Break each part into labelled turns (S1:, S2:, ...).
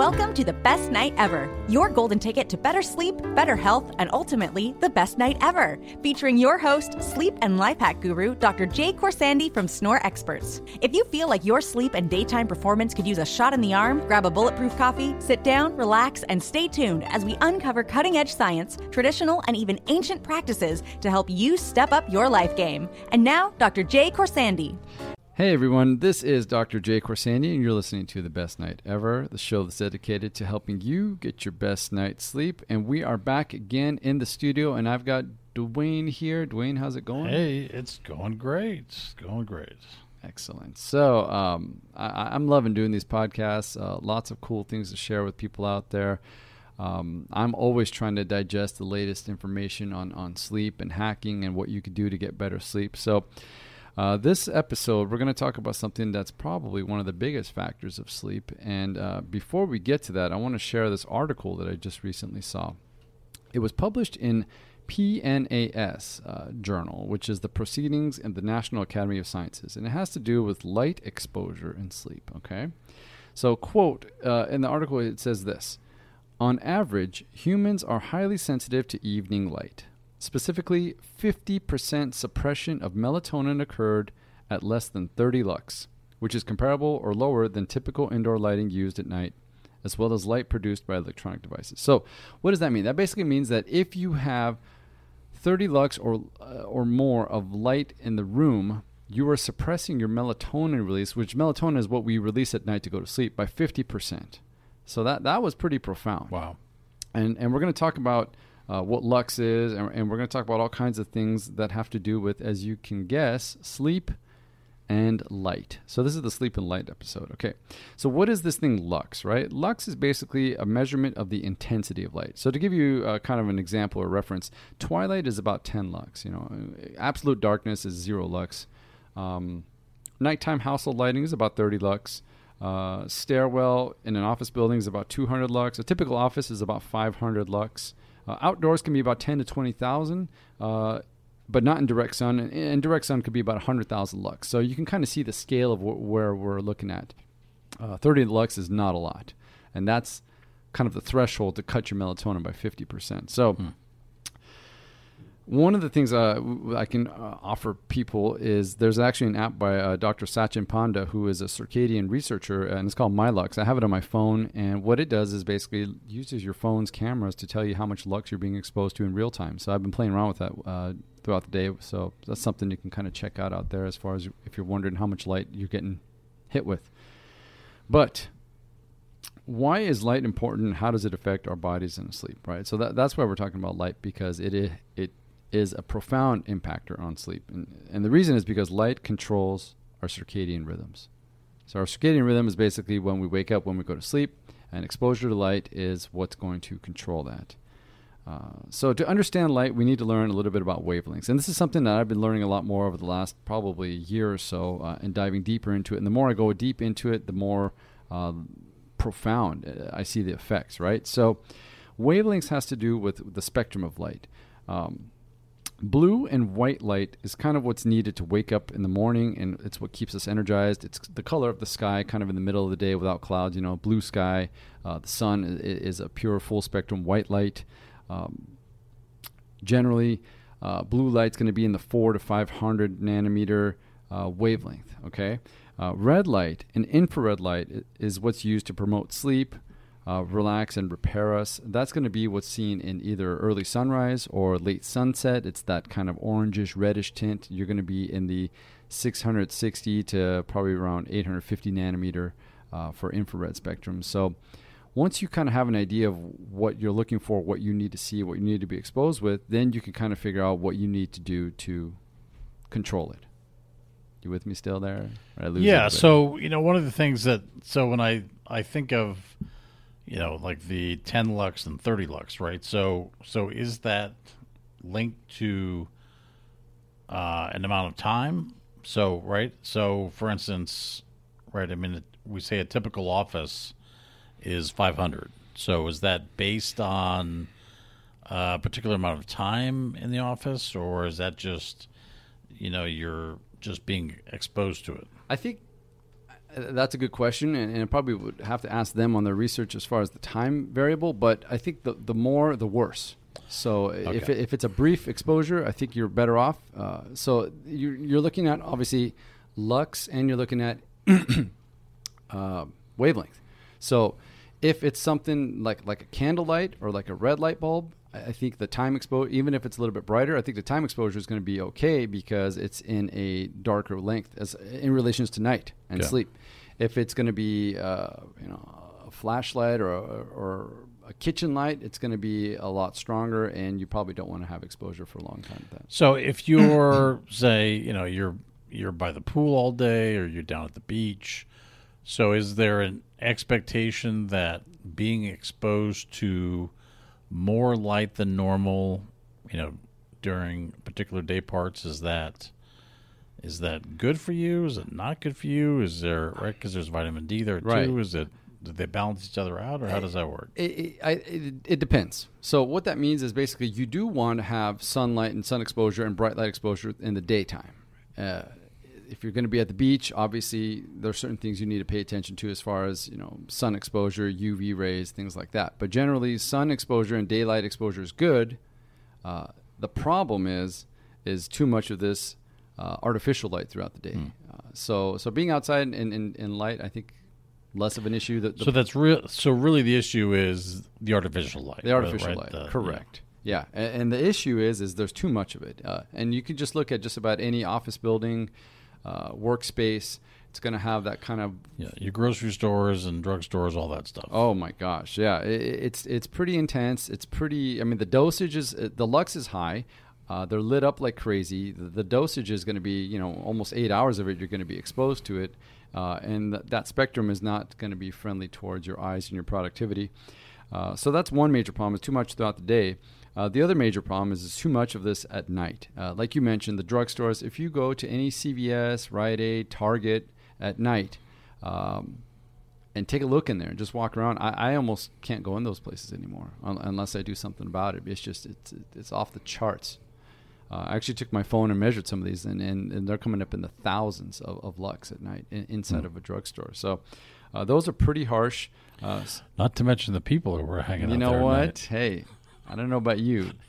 S1: Welcome to the best night ever. Your golden ticket to better sleep, better health, and ultimately the best night ever. Featuring your host, sleep and life hack guru, Dr. Jay Khorsandi from Snore Experts. If you feel like your sleep and daytime performance could use a shot in the arm, grab a bulletproof coffee, sit down, relax, and stay tuned as we uncover cutting edge science, traditional, and even ancient practices to help you step up your life game. And now, Dr. Jay Khorsandi.
S2: Hey everyone, this is Dr. Jay Khorsandi, and you're listening to The Best Night Ever, the show that's dedicated to helping you get your best night's sleep. And we are back again in the studio, and I've got Dwayne here. Dwayne, how's it going?
S3: Hey, it's going great. It's going great.
S2: Excellent. So um, I, am loving doing these podcasts. Uh, lots of cool things to share with people out there. Um, I'm always trying to digest the latest information on, on sleep and hacking and what you could do to get better sleep. So uh, this episode, we're going to talk about something that's probably one of the biggest factors of sleep. And uh, before we get to that, I want to share this article that I just recently saw. It was published in PNAS uh, journal, which is the Proceedings in the National Academy of Sciences, and it has to do with light exposure and sleep. Okay, so quote uh, in the article it says this: On average, humans are highly sensitive to evening light. Specifically, 50% suppression of melatonin occurred at less than 30 lux, which is comparable or lower than typical indoor lighting used at night, as well as light produced by electronic devices. So, what does that mean? That basically means that if you have 30 lux or uh, or more of light in the room, you are suppressing your melatonin release, which melatonin is what we release at night to go to sleep, by 50%. So that that was pretty profound.
S3: Wow.
S2: And and we're going to talk about uh, what Lux is, and, and we're going to talk about all kinds of things that have to do with, as you can guess, sleep and light. So this is the sleep and light episode. Okay. So what is this thing lux, right? Lux is basically a measurement of the intensity of light. So to give you uh, kind of an example or reference, twilight is about 10 lux, you know. Absolute darkness is 0 lux. Um, nighttime household lighting is about 30 lux. Uh, stairwell in an office building is about 200 lux. A typical office is about 500 lux. Uh, outdoors can be about 10 to 20,000, uh, but not in direct sun. And, and, direct sun could be about 100,000 lux. So you can kind of see the scale of wh- where we're looking at. Uh, 30 lux is not a lot. And that's kind of the threshold to cut your melatonin by 50%. So, hmm. One of the things uh, I can uh, offer people is there's actually an app by uh, Dr. Sachin Panda, who is a circadian researcher, and it's called MyLux. I have it on my phone, and what it does is basically uses your phone's cameras to tell you how much lux you're being exposed to in real time. So I've been playing around with that uh, throughout the day. So that's something you can kind of check out out there as far as if you're wondering how much light you're getting hit with. But why is light important? How does it affect our bodies in sleep? Right. So that, that's why we're talking about light because it it is a profound impactor on sleep. And, and the reason is because light controls our circadian rhythms. So, our circadian rhythm is basically when we wake up, when we go to sleep, and exposure to light is what's going to control that. Uh, so, to understand light, we need to learn a little bit about wavelengths. And this is something that I've been learning a lot more over the last probably year or so uh, and diving deeper into it. And the more I go deep into it, the more uh, profound uh, I see the effects, right? So, wavelengths has to do with the spectrum of light. Um, blue and white light is kind of what's needed to wake up in the morning and it's what keeps us energized. It's the color of the sky kind of in the middle of the day without clouds you know blue sky uh, the sun is, is, a pure full spectrum white light. Um, generally uh, blue light's going to be in the 4 to 500 nanometer uh, wavelength okay? Uh, red light and infrared light is what's used to promote sleep uh, relax and repair us. That's going to be what's seen in either early sunrise or late sunset. It's that kind of orangish, reddish tint. You're going to be in the 660 to probably around 850 nanometer uh, for infrared spectrum. So once you kind of have an idea of what you're looking for, what you need to see, what you need to be exposed with, then you can kind of figure out what you need to do to control it. You with me still there?
S3: yeah. So you know, one of the things that so when I I think of you know, like the 10 lux and 30 lux, right? So, so is that linked to uh, an amount of time? So, right? So, for instance, right? I mean, we say a typical office is 500. So, is that based on a particular amount of time in the office, or is that just, you know, you're just being exposed to it?
S2: I think That's a good question, and, and I probably would have to ask them on their research as far as the time variable. But I think the the more, the worse. So if it, if it's a brief exposure, I think you're better off. Uh, so you're you're looking at obviously lux, and you're looking at uh, wavelength. So if it's something like like a candlelight or like a red light bulb, I I think the time exposure, even if it's a little bit brighter, I think the time exposure is going to be okay because it's in a darker length as in relations to night and
S3: Yeah.
S2: sleep. If it's going to be uh, you know a flashlight or a, or a kitchen light, it's going to be a lot stronger, and you probably don't want to have exposure for a long time. That.
S3: So if you're say, you know, you're you're by the pool all day or you're down at the beach, so is there an expectation that being exposed to more light than normal, you know, during particular day parts is that is that good for you? Is it not good for you? Is there right because there's vitamin D there
S2: Right.
S3: too? Is it do they balance each other out or how does that work?
S2: It, it, it, it depends. So what that means is basically you do want to have sunlight and sun exposure and bright light exposure in the daytime. Uh, if you're going to be at the beach, obviously there are certain things you need to pay attention to as far as you know sun exposure, UV rays, things like that. But generally, sun exposure and daylight exposure is good. Uh, the problem is is too much of this uh, artificial light throughout the day. Uh, so so being outside in, in, in light, I think less of an issue. The
S3: So that's real. So really, the issue is the artificial light.
S2: the artificial
S3: right?
S2: light,
S3: The-
S2: correct. Yeah, and, and the issue is, is there's too much of it, uh, and you can just look at just about any office building, uh, workspace. It's going to have that kind of.
S3: Yeah, your grocery stores and drugstores, all that stuff.
S2: Oh my gosh, yeah, i it's it's pretty intense. It's pretty. I mean, the dosage is uh, the lux is high. Uh, they're lit up like crazy. The, the dosage is going to be, you know, almost eight hours of it. You're going to be exposed to it, uh, and th- that spectrum is not going to be friendly towards your eyes and your productivity. Uh, so that's one major problem: is too much throughout the day. Uh, the other major problem is, is too much of this at night. Uh, like you mentioned, the drugstores. If you go to any CVS, Rite Aid, Target at night, um, and take a look in there and just walk around. I, I almost can't go in those places anymore un- unless I do something about it. It's just it's it's off the charts. Uh, I actually took my phone and measured some of these, and, and, and they're coming up in the thousands of, of lux at night in, inside of a drugstore. So uh, those are pretty harsh. Uh,
S3: Not to mention the people who were hanging
S2: you
S3: out
S2: know
S3: there at
S2: what? Hey, I don't know about you.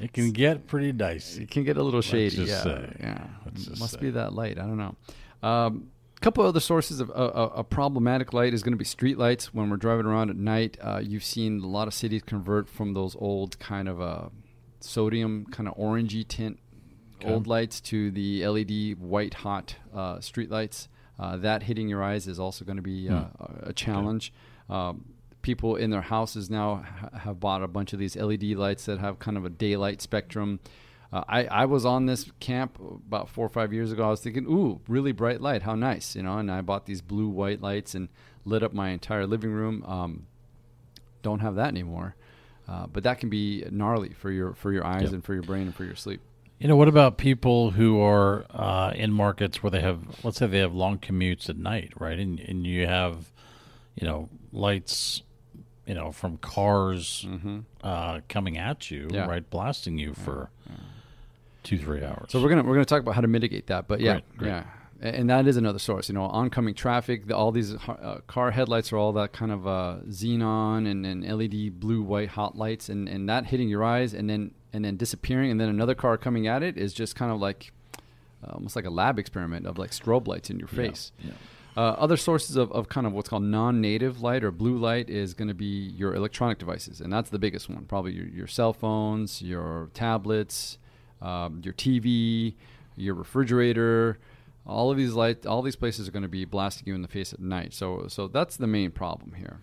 S3: It can get pretty dicey.
S2: It can get a little shady.
S3: just
S2: yeah,
S3: say.
S2: yeah. Must
S3: say.
S2: be that light. I don't know. Um, couple other sources of a problematic light is going to be street lights. When we're driving around at night, uh, you've seen a lot of cities convert from those old kind of uh, sodium kind of orangey tint
S3: Okay.
S2: old lights to the LED white hot uh, street lights. Uh, that hitting your eyes is also going to be uh,
S3: Hmm.
S2: a challenge. Um, people in their houses now ha- have bought a bunch of these LED lights that have kind of a daylight spectrum. Uh, I, I was on this camp about four or five years ago. I was thinking, ooh, really bright light, how nice, you know. And I bought these blue white lights and lit up my entire living room. Um, don't have that anymore, uh, but that can be gnarly for your for your eyes
S3: Yep.
S2: and for your brain and for your sleep.
S3: You know, what about people who are uh, in markets where they have, let's say they have long commutes at night, right? And, and you have, you know, lights, you know, from cars uh, coming at you,
S2: Mm-hmm. Yeah.
S3: right? Blasting you for two, three hours.
S2: So we're gonna we're gonna talk about how to mitigate that. But yeah,
S3: Great, great.
S2: yeah, and that is another source. You know, oncoming traffic. The, all these uh, car headlights are all that kind of uh, xenon and, and LED blue white hot lights, and, and that hitting your eyes, and then and then disappearing, and then another car coming at it is just kind of like uh, almost like a lab experiment of like strobe lights in your
S3: Yeah,
S2: face.
S3: yeah.
S2: Uh, other sources of, of kind of what's called non-native light or blue light is going to be your electronic devices, and that's the biggest one. Probably your, your cell phones, your tablets, um, your TV, your refrigerator. All of these light, all these places are going to be blasting you in the face at night. So, so that's the main problem here.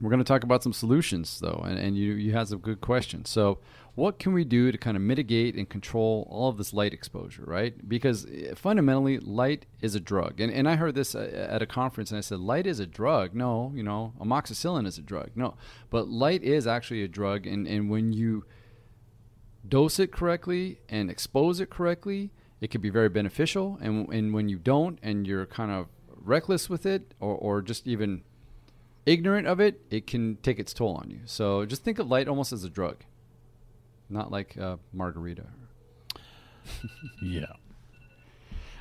S2: We're going to talk about some solutions, though, and, and you you had some good questions. So, what can we do to kind of mitigate and control all of this light exposure, right? Because eh, fundamentally, light is a drug. And, and I heard this uh, at a conference, and I said, light is a drug. No, you know, amoxicillin is a drug. No, but light is actually a drug, and, and when you dose it correctly and expose it correctly, it can be very beneficial. And, and when you don't, and you're kind of reckless with it, or, or just even ignorant of it, it can take its toll on you. So just think of light almost as a drug, not like uh, margarita.
S3: Yeah.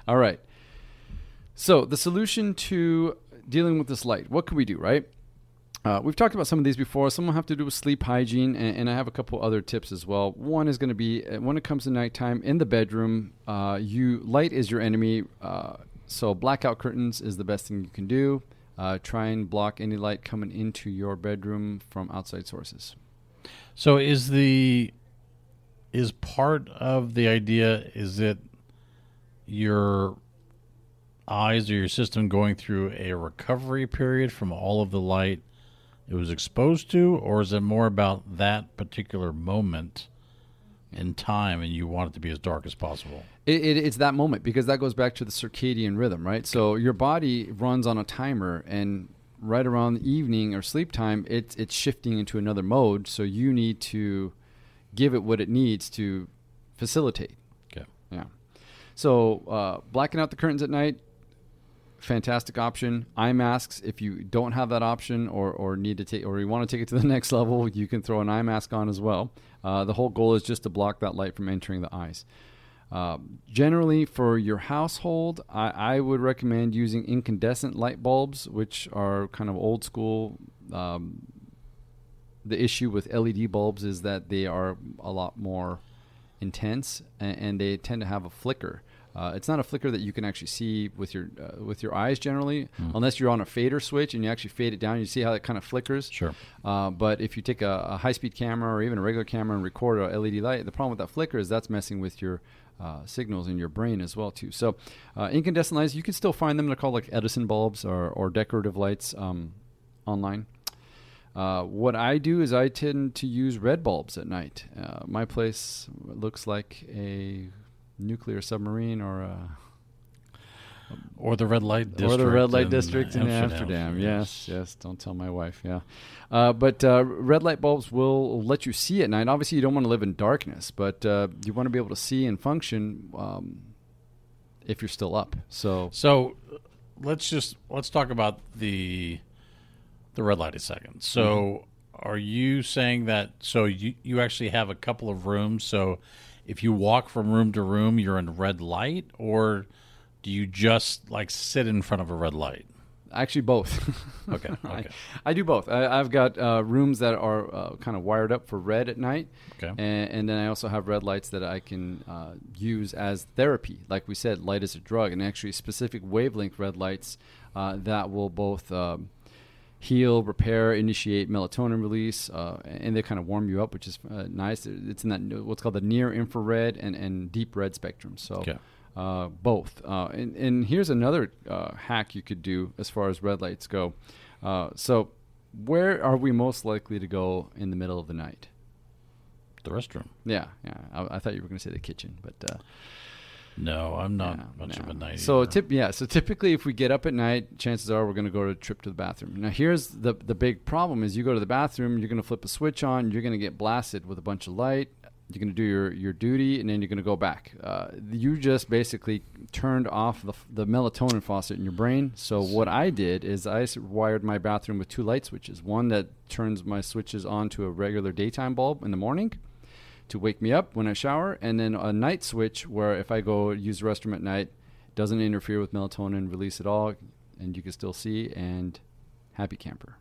S2: All right. So the solution to dealing with this light, what can we do, right? Uh, we've talked about some of these before. Some will have to do with sleep hygiene, and, and I have a couple other tips as well. One is going to be uh, when it comes to nighttime in the bedroom, uh, you light is your enemy. Uh, so blackout curtains is the best thing you can do. Uh, try and block any light coming into your bedroom from outside sources.
S3: So is the is part of the idea is it your eyes or your system going through a recovery period from all of the light it was exposed to, or is it more about that particular moment in time and you want it to be as dark as possible?
S2: It, it, it's that moment because that goes back to the circadian rhythm, right? So your body runs on a timer, and right around the evening or sleep time, it's it's shifting into another mode. So you need to give it what it needs to facilitate.
S3: Okay.
S2: Yeah. So uh, blacking out the curtains at night, fantastic option. Eye masks, if you don't have that option or, or need to take or you want to take it to the next level, you can throw an eye mask on as well. Uh, the whole goal is just to block that light from entering the eyes. Uh, generally, for your household, I, I, would recommend using incandescent light bulbs, which are kind of old school. Um, the issue with LED bulbs is that they are a lot more intense and, and they tend to have a flicker. Uh, it's not a flicker that you can actually see with your uh, with your eyes generally, mm. unless you're on a fader switch and you actually fade it down. You see how it kind of flickers.
S3: Sure.
S2: Uh, but if you take a, a high speed camera or even a regular camera and record a LED light, the problem with that flicker is that's messing with your uh, signals in your brain as well too. So uh, incandescent lights, you can still find them. They're called like Edison bulbs or, or decorative lights um, online. Uh, what I do is I tend to use red bulbs at night. Uh, my place looks like a nuclear submarine or a
S3: or the red light district
S2: or the red light district in, in Amsterdam. Amsterdam. Yes, yes. Don't tell my wife. Yeah, uh, but uh, red light bulbs will let you see at night. Obviously, you don't want to live in darkness, but uh, you want to be able to see and function um, if you're still up. So,
S3: so let's just let's talk about the the red light a second. So, mm-hmm. are you saying that? So you you actually have a couple of rooms. So if you walk from room to room, you're in red light, or do you just like sit in front of a red light?
S2: Actually, both.
S3: okay. okay.
S2: I, I, do both. I, have got uh, rooms that are uh, kind of wired up for red at night.
S3: Okay.
S2: And, and, then I also have red lights that I can uh, use as therapy. Like we said, light is a drug, and actually specific wavelength red lights uh, that will both um, heal, repair, initiate melatonin release, uh, and they kind of warm you up, which is uh, nice. It's in that what's called the near infrared and, and deep red spectrum. So
S3: okay.
S2: uh, both. Uh, and, and, here's another uh, hack you could do as far as red lights go. Uh, so where are we most likely to go in the middle of the night?
S3: The restroom.
S2: Yeah, yeah. I, I thought you were going to say the kitchen, but
S3: no, I'm not yeah, much no. of a night.
S2: So tip, yeah. So typically, if we get up at night, chances are we're going to go to a trip to the bathroom. Now, here's the the big problem: is you go to the bathroom, you're going to flip a switch on, you're going to get blasted with a bunch of light. You're going to do your, your duty, and then you're going to go back. Uh, you just basically turned off the, the melatonin faucet in your brain. So what I did is I wired my bathroom with two light switches. One that turns my switches on to a regular daytime bulb in the morning to wake me up when I shower, and then a night switch where if I go use the restroom at night, doesn't interfere with melatonin release at all, and you can still see and happy camper.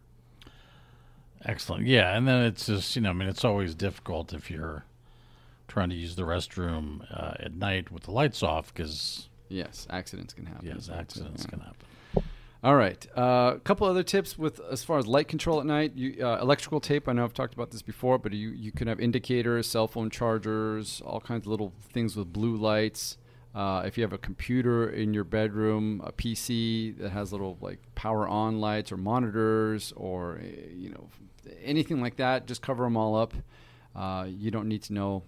S3: Excellent. Yeah, and then it's just you know, I mean, it's always difficult if you're trying to use the restroom uh, at night with the lights off because
S2: yes, accidents can happen.
S3: Yes, accidents yeah. can happen.
S2: All right. A uh, couple other tips with as far as light control at night. You, uh, electrical tape. I know I've talked about this before, but you you can have indicators, cell phone chargers, all kinds of little things with blue lights. Uh, if you have a computer in your bedroom, a PC that has little like power on lights or monitors or eh, you know anything like that, just cover them all up. Uh, you don't need to know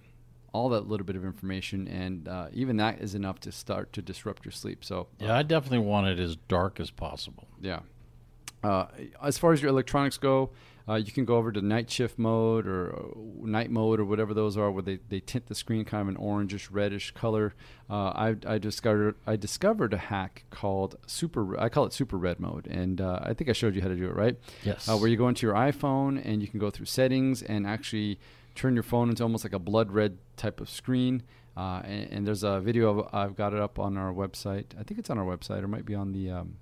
S2: all that little bit of information, and uh, even that is enough to start to disrupt your sleep. So
S3: yeah, I definitely want it as dark as possible.
S2: Yeah. Uh, as far as your electronics go, uh, you can go over to night shift mode or uh, night mode or whatever those are, where they, they tint the screen kind of an orangish reddish color. Uh, I, I discovered I discovered a hack called super. I call it super red mode, and uh, I think I showed you how to do it, right?
S3: Yes.
S2: Uh, where you go into your iPhone and you can go through settings and actually turn your phone into almost like a blood red type of screen. Uh, and, and there's a video of, I've got it up on our website. I think it's on our website, or might be on the um,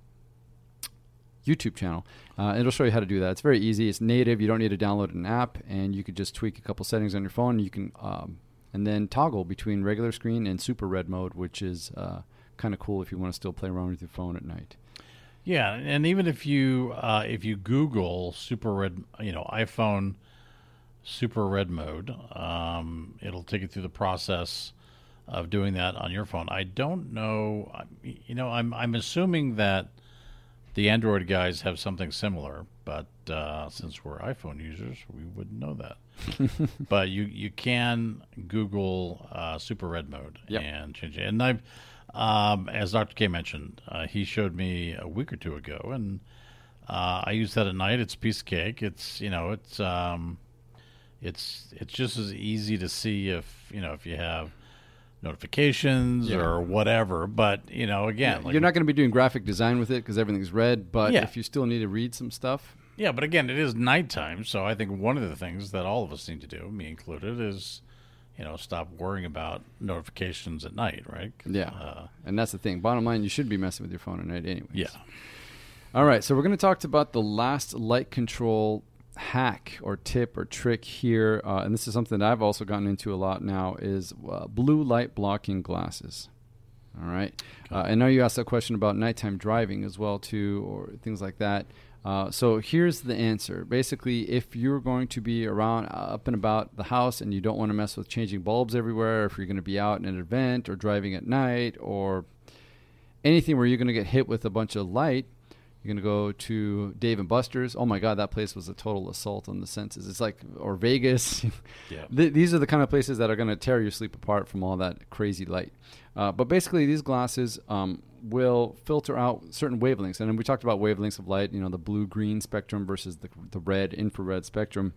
S2: YouTube channel. Uh, it'll show you how to do that. It's very easy. It's native. You don't need to download an app, and you could just tweak a couple settings on your phone. You can um, and then toggle between regular screen and super red mode, which is uh, kind of cool if you want to still play around with your phone at night.
S3: Yeah, and even if you uh, if you Google super red, you know iPhone super red mode, um, it'll take you through the process of doing that on your phone. I don't know, you know, I'm I'm assuming that the Android guys have something similar, but uh, since we're iPhone users, we wouldn't know that. but you you can Google uh, Super Red Mode
S2: Yep.
S3: and change it. And I've, um, as Dr. K mentioned, uh, he showed me a week or two ago, and uh, I use that at night. It's a piece of cake. It's you know it's um, it's it's just as easy to see if you know if you have notifications
S2: Yeah.
S3: or whatever. But you know again, like-
S2: You're not going to be doing graphic design with it because everything's red. But
S3: Yeah.
S2: if you still need to read some stuff,
S3: Yeah, but again, it is nighttime, so I think one of the things that all of us need to do, me included, is you know stop worrying about notifications at night, right?
S2: yeah.
S3: uh,
S2: and that's the thing. Bottom line, you should be messing with your phone at night anyway.
S3: yeah.
S2: All right, so we're going to talk about the last light control hack or tip or trick here, uh, and this is something that I've also gotten into a lot now is uh, blue light blocking glasses. All right, uh, I know you asked that question about nighttime driving as well too, or things like that. Uh, so here's the answer. Basically, if you're going to be around uh, up and about the house and you don't want to mess with changing bulbs everywhere, if you're going to be out in an event or driving at night or anything where you're going to get hit with a bunch of light, you're going to go to Dave and Buster's. Oh my God, that place was a total assault on the senses. It's like, or Vegas.
S3: Yeah.
S2: Th- these are the kind of places that are going to tear your sleep apart from all that crazy light. Uh, but basically, these glasses um, will filter out certain wavelengths. And then we talked about wavelengths of light, you know, the blue green spectrum versus the, the red infrared spectrum.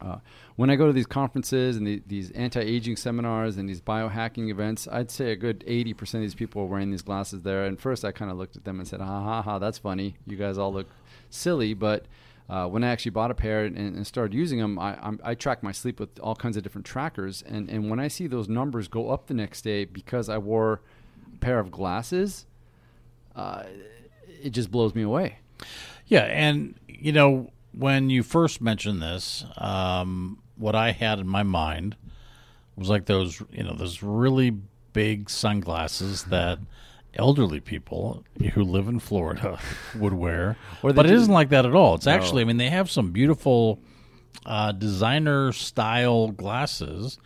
S2: Uh, when I go to these conferences and the, these anti-aging seminars and these biohacking events, I'd say a good 80% of these people are wearing these glasses there. And first, I kind of looked at them and said, "Ha ha ha, that's funny. You guys all look silly." But uh, when I actually bought a pair and, and started using them, I, I'm, I track my sleep with all kinds of different trackers. And, and when I see those numbers go up the next day because I wore a pair of glasses, uh, it just blows me away.
S3: Yeah, and you know when you first mentioned this, um, what I had in my mind was like those you know those really big sunglasses that elderly people who live in Florida would wear. But it isn't like that at all. It's
S2: No.
S3: actually I mean they have some beautiful uh, designer style glasses.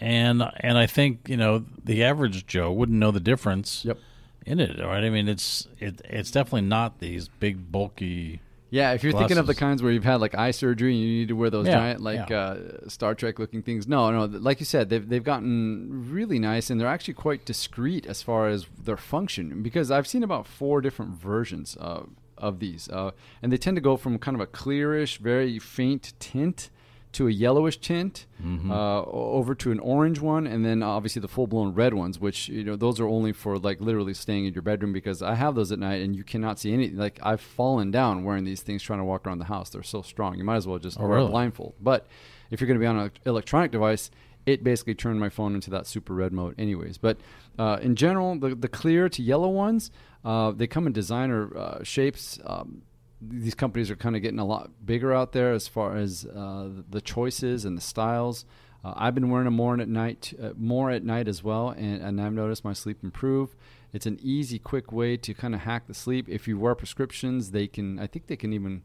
S3: And and I think you know the average Joe wouldn't know the difference
S2: Yep.
S3: in it, right? I mean, it's it, it's definitely not these big bulky.
S2: Yeah, if you're thinking of the kinds where you've had like eye surgery and you need to wear those
S3: Yeah,
S2: giant like
S3: yeah.
S2: uh, Star Trek looking things. No, no, like you said, they've they've gotten really nice and they're actually quite discreet as far as their function because I've seen about four different versions of of these, uh, and they tend to go from kind of a clearish, very faint tint to a yellowish tint,
S3: Mm-hmm.
S2: uh, over to an orange one, and then obviously the full blown red ones, which you know those are only for like literally staying in your bedroom because I have those at night and you cannot see anything. Like I've fallen down wearing these things trying to walk around the house. They're so strong. You might as well just
S3: Oh,
S2: wear a blindfold. But if you're going to be on an electronic device, it basically turned my phone into that super red mode, anyways. But uh, in general, the the clear to yellow ones, uh, they come in designer uh, shapes. Um, these companies are kind of getting a lot bigger out there as far as uh, the choices and the styles. Uh, I've been wearing them more at night, uh, more at night as well, and, and I've noticed my sleep improve. It's an easy, quick way to kind of hack the sleep. If you wear prescriptions, they can. I think they can even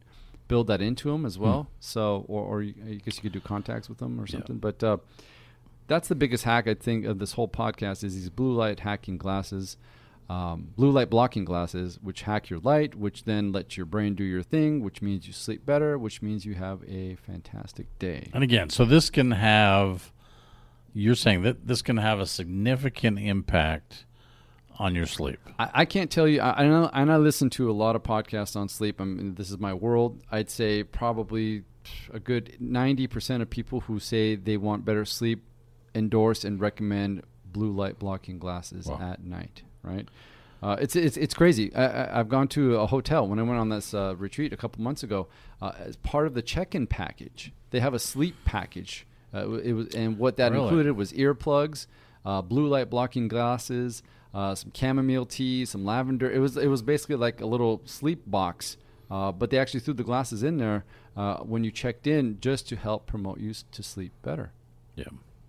S2: build that into them as well. So, or, or you, I guess you could do contacts with them or something. But uh, that's the biggest hack I think of this whole podcast is these blue light hacking glasses, um, blue light blocking glasses, which hack your light, which then lets your brain do your thing, which means you sleep better, which means you have a fantastic day.
S3: And again, so this can have. You're saying that this can have a significant impact on your sleep.
S2: I, I can't tell you. I, I know, and I listen to a lot of podcasts on sleep. I mean, this is my world. I'd say probably a good ninety percent of people who say they want better sleep endorse and recommend blue light blocking glasses
S3: Wow.
S2: at night. Right? Uh, it's it's it's crazy. I, I, I've gone to a hotel when I went on this uh, retreat a couple months ago. Uh, as part of the check-in package, they have a sleep package. Uh, it was, and what that
S3: Really?
S2: included was earplugs. uh, blue light blocking glasses, uh, some chamomile tea, some lavender. It was it was basically like a little sleep box, uh, but they actually threw the glasses in there uh, when you checked in just to help promote you to sleep better.
S3: Yeah.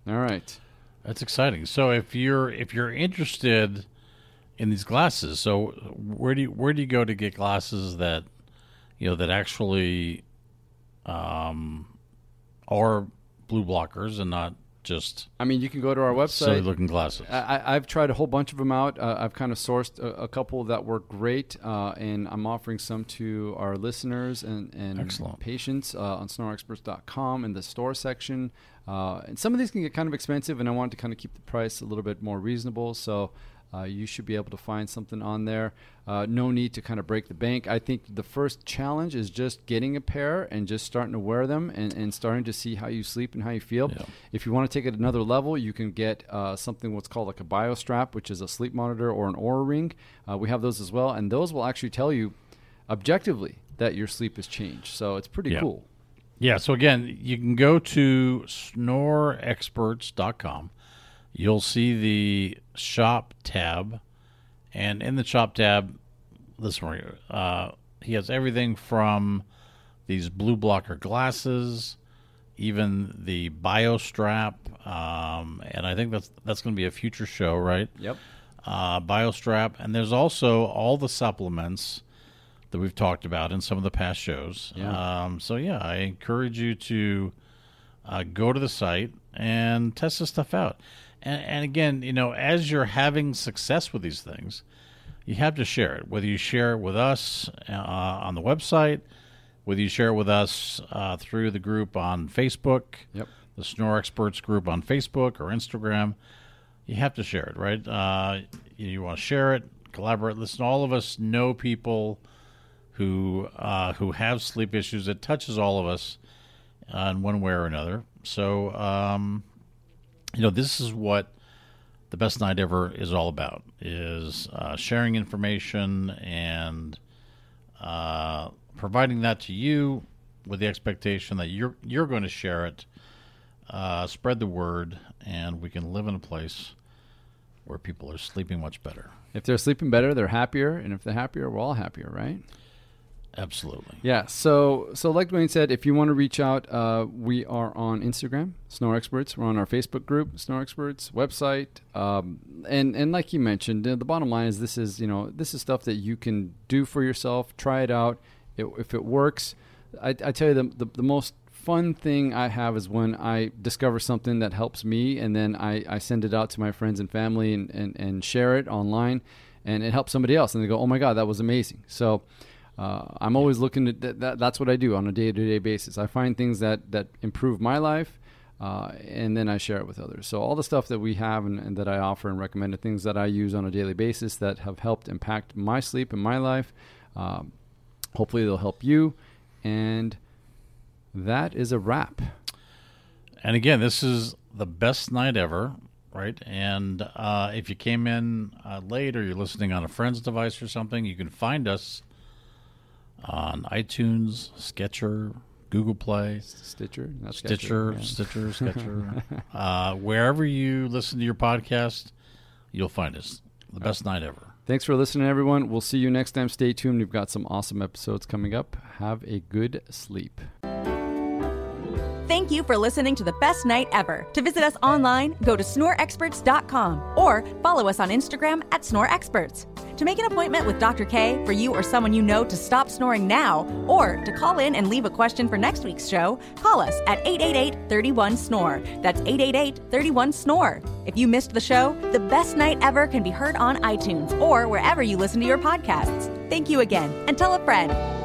S2: All right.
S3: That's exciting. So if you're if you're interested in these glasses, so where do you where do you go to get glasses that you know that actually um, are blue blockers and not just
S2: I mean, you can go to our
S3: silly
S2: website.
S3: looking glasses?
S2: I, I've tried a whole bunch of them out. Uh, I've kind of sourced a, a couple that work great, uh, and I'm offering some to our listeners and, and
S3: Excellent.
S2: patients uh, on snoreexperts.com in the store section. Uh, and some of these can get kind of expensive, and I wanted to kind of keep the price a little bit more reasonable. So uh, you should be able to find something on there. Uh, no need to kind of break the bank. I think the first challenge is just getting a pair and just starting to wear them and, and starting to see how you sleep and how you feel.
S3: Yeah.
S2: If you want to take it another level, you can get uh, something what's called like a BioStrap, which is a sleep monitor or an Oura Ring. Uh, we have those as well, and those will actually tell you objectively that your sleep has changed. So it's pretty
S3: Yeah.
S2: cool.
S3: Yeah, so again, you can go to snoreexperts.com. You'll see the shop tab, and in the shop tab, this one, uh, he has everything from these blue blocker glasses, even the BioStrap, um, and I think that's that's going to be a future show, right?
S2: Yep.
S3: uh, BioStrap, and there's also all the supplements that we've talked about in some of the past shows.
S2: Yeah.
S3: Um, so yeah, I encourage you to uh, go to the site and test this stuff out. And, and again, you know, as you're having success with these things, you have to share it. Whether you share it with us uh, on the website, whether you share it with us uh, through the group on Facebook,
S2: Yep.
S3: the Snore Experts group on Facebook or Instagram, you have to share it, right? Uh, you want to share it, collaborate. Listen, all of us know people who uh, who have sleep issues. It touches all of us uh, in one way or another. So, um, you know, this is what the best night ever is all about: is uh, sharing information and uh, providing that to you with the expectation that you're you're going to share it, uh, spread the word, and we can live in a place where people are sleeping much better.
S2: If they're sleeping better, they're happier, and if they're happier, we're all happier, right?
S3: Absolutely.
S2: Yeah. So, so like Dwayne said, if you want to reach out, uh, we are on Instagram, Snore Experts. We're on our Facebook group, Snore Experts website, um, and and like you mentioned, the bottom line is this is you know this is stuff that you can do for yourself. Try it out. It, if it works, I, I tell you the, the the most fun thing I have is when I discover something that helps me, and then I, I send it out to my friends and family and, and, and share it online, and it helps somebody else, and they go, "Oh my God, that was amazing!" So. Uh, I'm always looking at that, that. That's what I do on a day-to-day basis. I find things that that improve my life, uh, and then I share it with others. So all the stuff that we have and, and that I offer and recommend, are things that I use on a daily basis that have helped impact my sleep and my life. Um, hopefully, they'll help you. And that is a wrap.
S3: And again, this is the best night ever, right? And uh, if you came in uh, late or you're listening on a friend's device or something, you can find us on iTunes, Sketcher, Google Play,
S2: Stitcher,
S3: Stitcher. Stitcher, Sketcher. uh, wherever you listen to your podcast, you'll find us. The best night ever.
S2: Thanks for listening, everyone. We'll see you next time. Stay tuned. We've got some awesome episodes coming up. Have a good sleep.
S1: Thank you for listening to the best night ever. To visit us online, go to snoreexperts.com or follow us on Instagram at snoreexperts. To make an appointment with Dr. K for you or someone you know to stop snoring now, or to call in and leave a question for next week's show, call us at 888 31 Snore. That's 888 31 Snore. If you missed the show, the best night ever can be heard on iTunes or wherever you listen to your podcasts. Thank you again, and tell a friend.